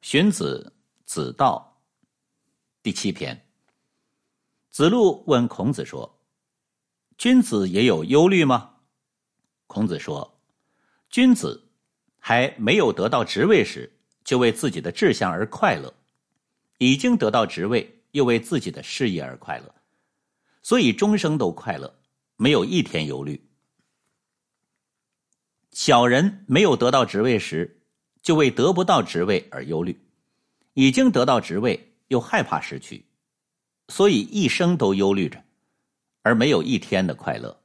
荀子·子道第七篇。子路问孔子说：“君子也有忧虑吗？”孔子说：“君子还没有得到职位时，就为自己的志向而快乐；已经得到职位，又为自己的事业而快乐，所以终生都快乐，没有一天忧虑。小人没有得到职位时，就为得不到职位而忧虑，已经得到职位又害怕失去，所以一生都忧虑着，而没有一天的快乐。